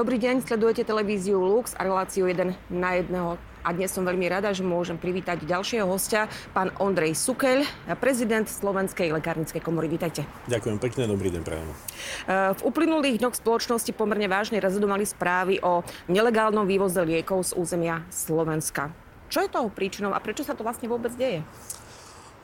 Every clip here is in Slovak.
Dobrý deň, sledujete televíziu Lux a reláciu 1 na 1. A dnes som veľmi rada, že môžem privítať ďalšieho hostia, pán Ondrej Sukeľ, prezident Slovenskej lekárnickej komory. Vítajte. Ďakujem pekne, dobrý deň prajem. V uplynulých dňoch spoločnosti pomerne vážne rezidovali správy o nelegálnom vývoze liekov z územia Slovenska. Čo je toho príčinou a prečo sa to vlastne vôbec deje?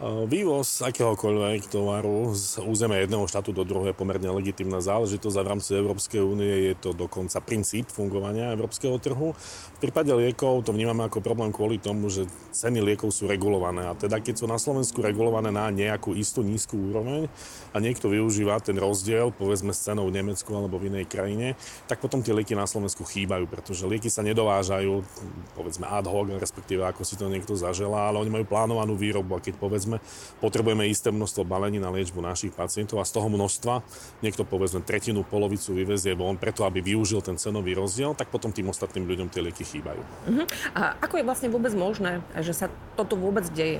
Vývoz akéhokoľvek tovaru z územia jedného štátu do druhého je pomerne legitimná záležitosť a v rámci Európskej únie je to dokonca princíp fungovania európskeho trhu. V prípade liekov to vnímame ako problém kvôli tomu, že ceny liekov sú regulované a teda keď sú na Slovensku regulované na nejakú istú nízku úroveň a niekto využíva ten rozdiel, povedzme s cenou v Nemecku alebo v inej krajine, tak potom tie lieky na Slovensku chýbajú, pretože lieky sa nedovážajú, povedzme ad hoc, respektíve ako si to niekto zaželá, ale oni majú plánovanú výrobu a keď povedzme povedzme, potrebujeme isté množstvo balení na liečbu našich pacientov a z toho množstva niekto povedzme tretinu, polovicu vyvezie von preto, aby využil ten cenový rozdiel, tak potom tým ostatným ľuďom tie lieky chýbajú. Uh-huh. A ako je vlastne vôbec možné, že sa toto vôbec deje?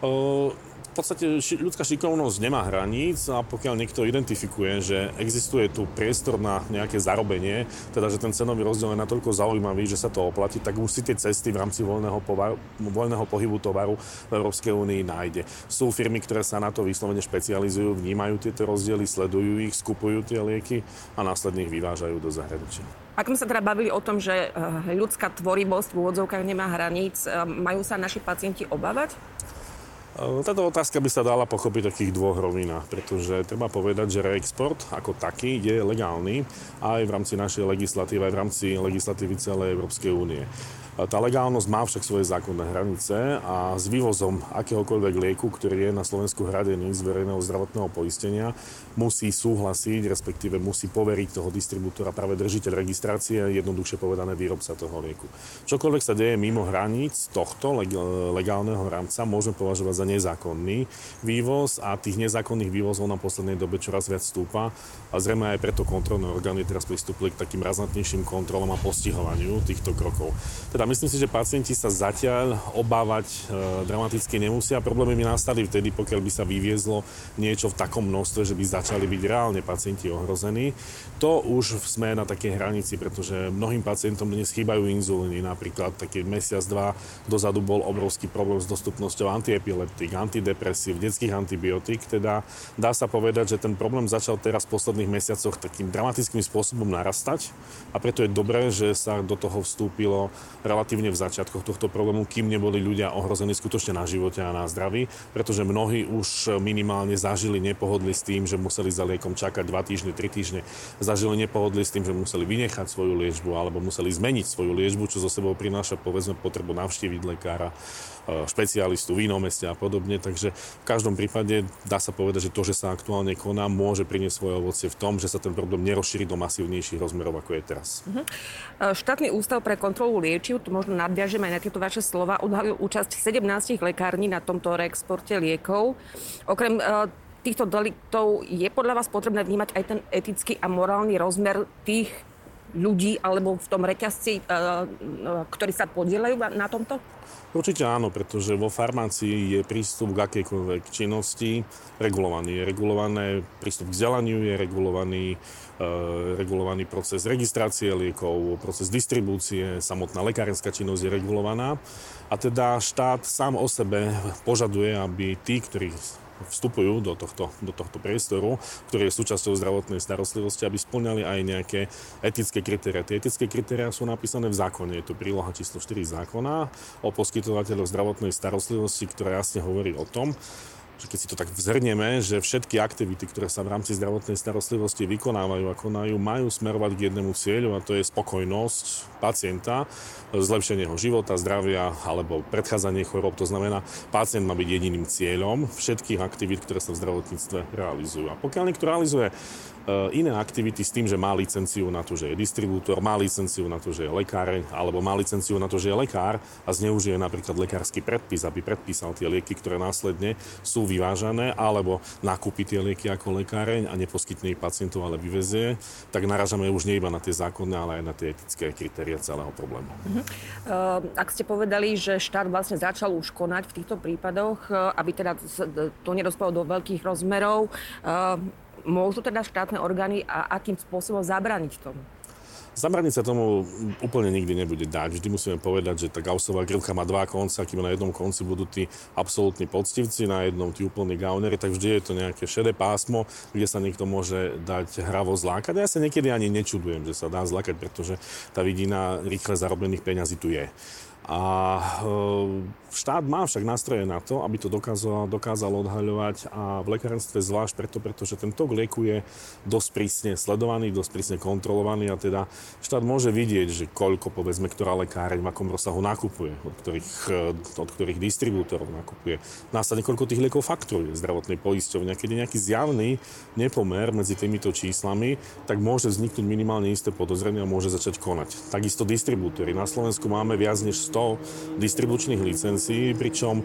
Uh, v podstate ľudská šikovnosť nemá hraníc a pokiaľ niekto identifikuje, že existuje tu priestor na nejaké zarobenie, teda že ten cenový rozdiel je natoľko zaujímavý, že sa to oplatí, tak už si tie cesty v rámci voľného, povaru, voľného pohybu tovaru v Európskej únii nájde. Sú firmy, ktoré sa na to vyslovene špecializujú, vnímajú tieto rozdiely, sledujú ich, skupujú tie lieky a následne ich vyvážajú do zahraničia. Ak sme sa teda bavili o tom, že eh, ľudská tvorivosť v úvodzovkách nemá hraníc, eh, majú sa naši pacienti obávať? Táto otázka by sa dala pochopiť takých dvoch rovinách, pretože treba povedať, že reexport ako taký je legálny aj v rámci našej legislatívy, aj v rámci legislatívy celej Európskej únie. Tá legálnosť má však svoje zákonné hranice a s vývozom akéhokoľvek lieku, ktorý je na Slovensku hradený z verejného zdravotného poistenia, musí súhlasiť, respektíve musí poveriť toho distribútora práve držiteľ registrácie, jednoduchšie povedané výrobca toho lieku. Čokoľvek sa deje mimo hraníc tohto legálneho rámca môžeme považovať za nezákonný vývoz a tých nezákonných vývozov na poslednej dobe čoraz viac stúpa a zrejme aj preto kontrolné orgány teraz pristúpili k takým razantnejším kontrolom a postihovaniu týchto krokov. Teda teda myslím si, že pacienti sa zatiaľ obávať e, dramaticky nemusia. Problémy by nastali vtedy, pokiaľ by sa vyviezlo niečo v takom množstve, že by začali byť reálne pacienti ohrození. To už sme na takej hranici, pretože mnohým pacientom dnes chýbajú inzulíny. Napríklad taký mesiac, dva dozadu bol obrovský problém s dostupnosťou antiepileptik, antidepresív, detských antibiotík. Teda dá sa povedať, že ten problém začal teraz v posledných mesiacoch takým dramatickým spôsobom narastať a preto je dobré, že sa do toho vstúpilo relatívne v začiatkoch tohto problému, kým neboli ľudia ohrození skutočne na živote a na zdraví, pretože mnohí už minimálne zažili nepohodli s tým, že museli za liekom čakať 2 týždne, 3 týždne, zažili nepohodli s tým, že museli vynechať svoju liečbu alebo museli zmeniť svoju liečbu, čo zo sebou prináša povedzme potrebu navštíviť lekára, špecialistu v inom meste a podobne. Takže v každom prípade dá sa povedať, že to, že sa aktuálne koná, môže priniesť svoje ovocie v tom, že sa ten problém nerozšíri do masívnejších rozmerov, ako je teraz. Uh-huh. Štátny ústav pre kontrolu liečiv, tu možno nadviažeme aj na tieto vaše slova, odhalil účasť 17 lekární na tomto reexporte liekov. Okrem uh, týchto deliktov je podľa vás potrebné vnímať aj ten etický a morálny rozmer tých ľudí alebo v tom reťazci, ktorí sa podielajú na tomto? Určite áno, pretože vo farmácii je prístup k akejkoľvek činnosti regulovaný. Je regulované prístup k vzdelaniu, je regulovaný, e, regulovaný proces registrácie liekov, proces distribúcie, samotná lekárenská činnosť je regulovaná. A teda štát sám o sebe požaduje, aby tí, ktorí vstupujú do tohto, do tohto priestoru, ktorý je súčasťou zdravotnej starostlivosti, aby splňali aj nejaké etické kritéria. Tie etické kritéria sú napísané v zákone. Je to príloha číslo 4 zákona o poskytovateľoch zdravotnej starostlivosti, ktorá jasne hovorí o tom, že keď si to tak vzhrnieme, že všetky aktivity, ktoré sa v rámci zdravotnej starostlivosti vykonávajú a konajú, majú smerovať k jednému cieľu a to je spokojnosť pacienta, zlepšenie jeho života, zdravia alebo predchádzanie chorób. To znamená, pacient má byť jediným cieľom všetkých aktivít, ktoré sa v zdravotníctve realizujú. A pokiaľ niekto realizuje iné aktivity s tým, že má licenciu na to, že je distribútor, má licenciu na to, že je lekáreň, alebo má licenciu na to, že je lekár a zneužije napríklad lekársky predpis, aby predpísal tie lieky, ktoré následne sú vyvážané, alebo nakúpi tie lieky ako lekáreň a neposkytne ich pacientov, ale vyvezie, tak naražame už nie iba na tie zákonné, ale aj na tie etické kritéria celého problému. Uh-huh. Ak ste povedali, že štát vlastne začal už konať v týchto prípadoch, e, aby teda to nedospelo do veľkých rozmerov, Môžu teda štátne orgány a akým spôsobom zabrániť tomu? Zamraniť sa tomu úplne nikdy nebude dať. Vždy musíme povedať, že tá Gaussová grivka má dva konce, akým na jednom konci budú tí absolútni poctivci, na jednom tí úplní gaunery, tak vždy je to nejaké šedé pásmo, kde sa niekto môže dať hravo zlákať. Ja sa niekedy ani nečudujem, že sa dá zlákať, pretože tá vidina rýchle zarobených peňazí tu je. A e, štát má však nástroje na to, aby to dokázal, dokázal odhaľovať a v lekárenstve zvlášť preto, pretože ten tok lieku je dosť prísne sledovaný, dosť prísne kontrolovaný a teda štát môže vidieť, že koľko povedzme, ktorá lekáreň v akom rozsahu nakupuje, od ktorých, e, od ktorých distribútorov nakupuje. Následne koľko tých liekov fakturuje zdravotnej poisťovne. Keď je nejaký zjavný nepomer medzi týmito číslami, tak môže vzniknúť minimálne isté podozrenie a môže začať konať. Takisto distribútory. Na Slovensku máme viac než 100 distribučných licencií, pričom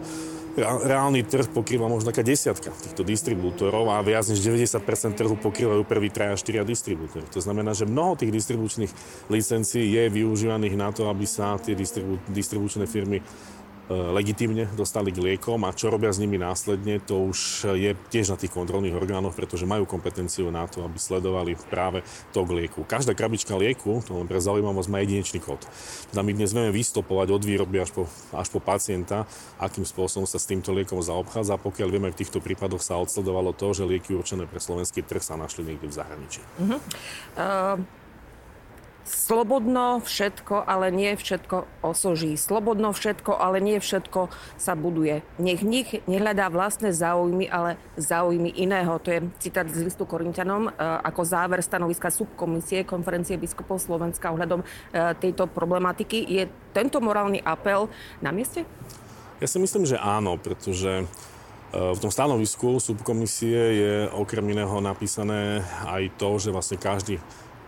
reálny trh pokrýva možno taká desiatka týchto distribútorov a viac než 90% trhu pokrývajú prvý 3 a 4 distribútory. To znamená, že mnoho tých distribučných licencií je využívaných na to, aby sa tie distribu- distribučné firmy E, legitímne dostali k liekom a čo robia s nimi následne, to už je tiež na tých kontrolných orgánoch, pretože majú kompetenciu na to, aby sledovali práve tok lieku. Každá krabička lieku, to len pre zaujímavosť, má jedinečný kód. Teda my dnes vieme vystopovať od výroby až po, až po pacienta, akým spôsobom sa s týmto liekom zaobchádza. Pokiaľ vieme, v týchto prípadoch sa odsledovalo to, že lieky určené pre slovenský trh sa našli niekde v zahraničí. Uh-huh. Uh... Slobodno všetko, ale nie všetko osoží. Slobodno všetko, ale nie všetko sa buduje. Nech nich nehľadá vlastné záujmy, ale záujmy iného. To je citát z listu Korintianom e, ako záver stanoviska subkomisie konferencie biskupov Slovenska ohľadom e, tejto problematiky. Je tento morálny apel na mieste? Ja si myslím, že áno, pretože e, v tom stanovisku subkomisie je okrem iného napísané aj to, že vlastne každý,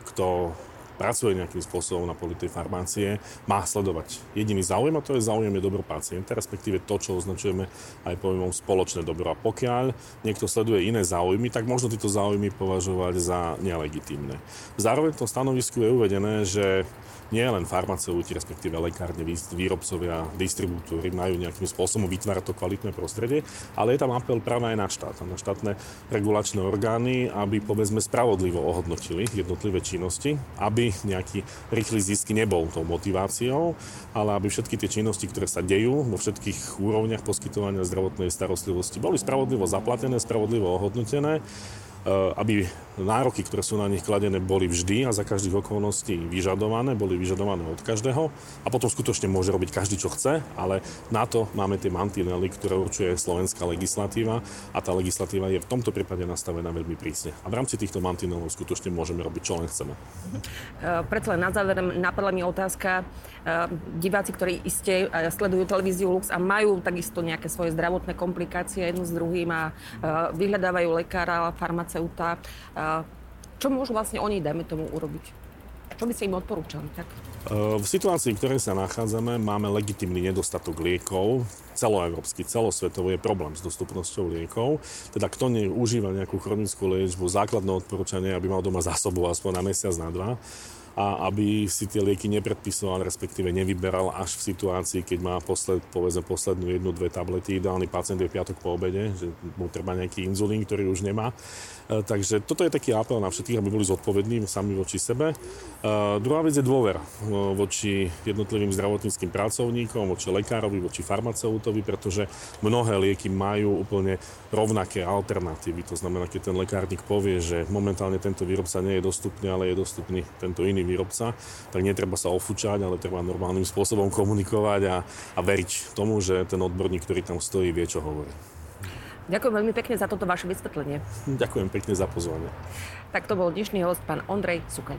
kto pracuje nejakým spôsobom na poli tej farmácie, má sledovať jediný záujem a to je záujem je dobro pacienta, respektíve to, čo označujeme aj pojmom spoločné dobro. A pokiaľ niekto sleduje iné záujmy, tak možno tieto záujmy považovať za nelegitímne. Zároveň v tom stanovisku je uvedené, že nie len farmaceuti, respektíve lekárne, výrobcovia, distribútory majú nejakým spôsobom vytvárať to kvalitné prostredie, ale je tam apel práve aj na štát, na štátne regulačné orgány, aby povedzme spravodlivo ohodnotili jednotlivé činnosti, aby nejaký rýchly zisk nebol tou motiváciou, ale aby všetky tie činnosti, ktoré sa dejú vo všetkých úrovniach poskytovania zdravotnej starostlivosti, boli spravodlivo zaplatené, spravodlivo ohodnotené aby nároky, ktoré sú na nich kladené, boli vždy a za každých okolností vyžadované, boli vyžadované od každého a potom skutočne môže robiť každý, čo chce, ale na to máme tie mantinely, ktoré určuje slovenská legislatíva a tá legislatíva je v tomto prípade nastavená veľmi prísne. A v rámci týchto mantinelov skutočne môžeme robiť, čo len chceme. Uh, Preto len na záver napadla mi otázka. Uh, diváci, ktorí iste sledujú televíziu Lux a majú takisto nejaké svoje zdravotné komplikácie jedno s druhým a vyhľadávajú lekára, farmaceuta, farmaceuta. Čo môžu vlastne oni, dajme tomu, urobiť? Čo by ste im odporúčali? Tak? V situácii, v ktorej sa nachádzame, máme legitimný nedostatok liekov. Celoeurópsky, celosvetovo je problém s dostupnosťou liekov. Teda kto neužíva nejakú chronickú liečbu, základné odporúčanie, aby mal doma zásobu aspoň na mesiac, na dva a aby si tie lieky nepredpisoval, respektíve nevyberal až v situácii, keď má posled, povedzme poslednú jednu, dve tablety. Ideálny pacient je piatok po obede, že mu treba nejaký inzulín, ktorý už nemá. E, takže toto je taký apel na všetkých, aby boli zodpovední sami voči sebe. Uh, druhá vec je dôver uh, voči jednotlivým zdravotníckým pracovníkom, voči lekárovi, voči farmaceutovi, pretože mnohé lieky majú úplne rovnaké alternatívy. To znamená, keď ten lekárnik povie, že momentálne tento výrobca nie je dostupný, ale je dostupný tento iný výrobca, tak netreba sa ofúčať, ale treba normálnym spôsobom komunikovať a, a veriť tomu, že ten odborník, ktorý tam stojí, vie, čo hovorí. Ďakujem veľmi pekne za toto vaše vysvetlenie. Ďakujem pekne za pozvanie. Tak to bol dnešný host, pán Ondrej Sukaľ.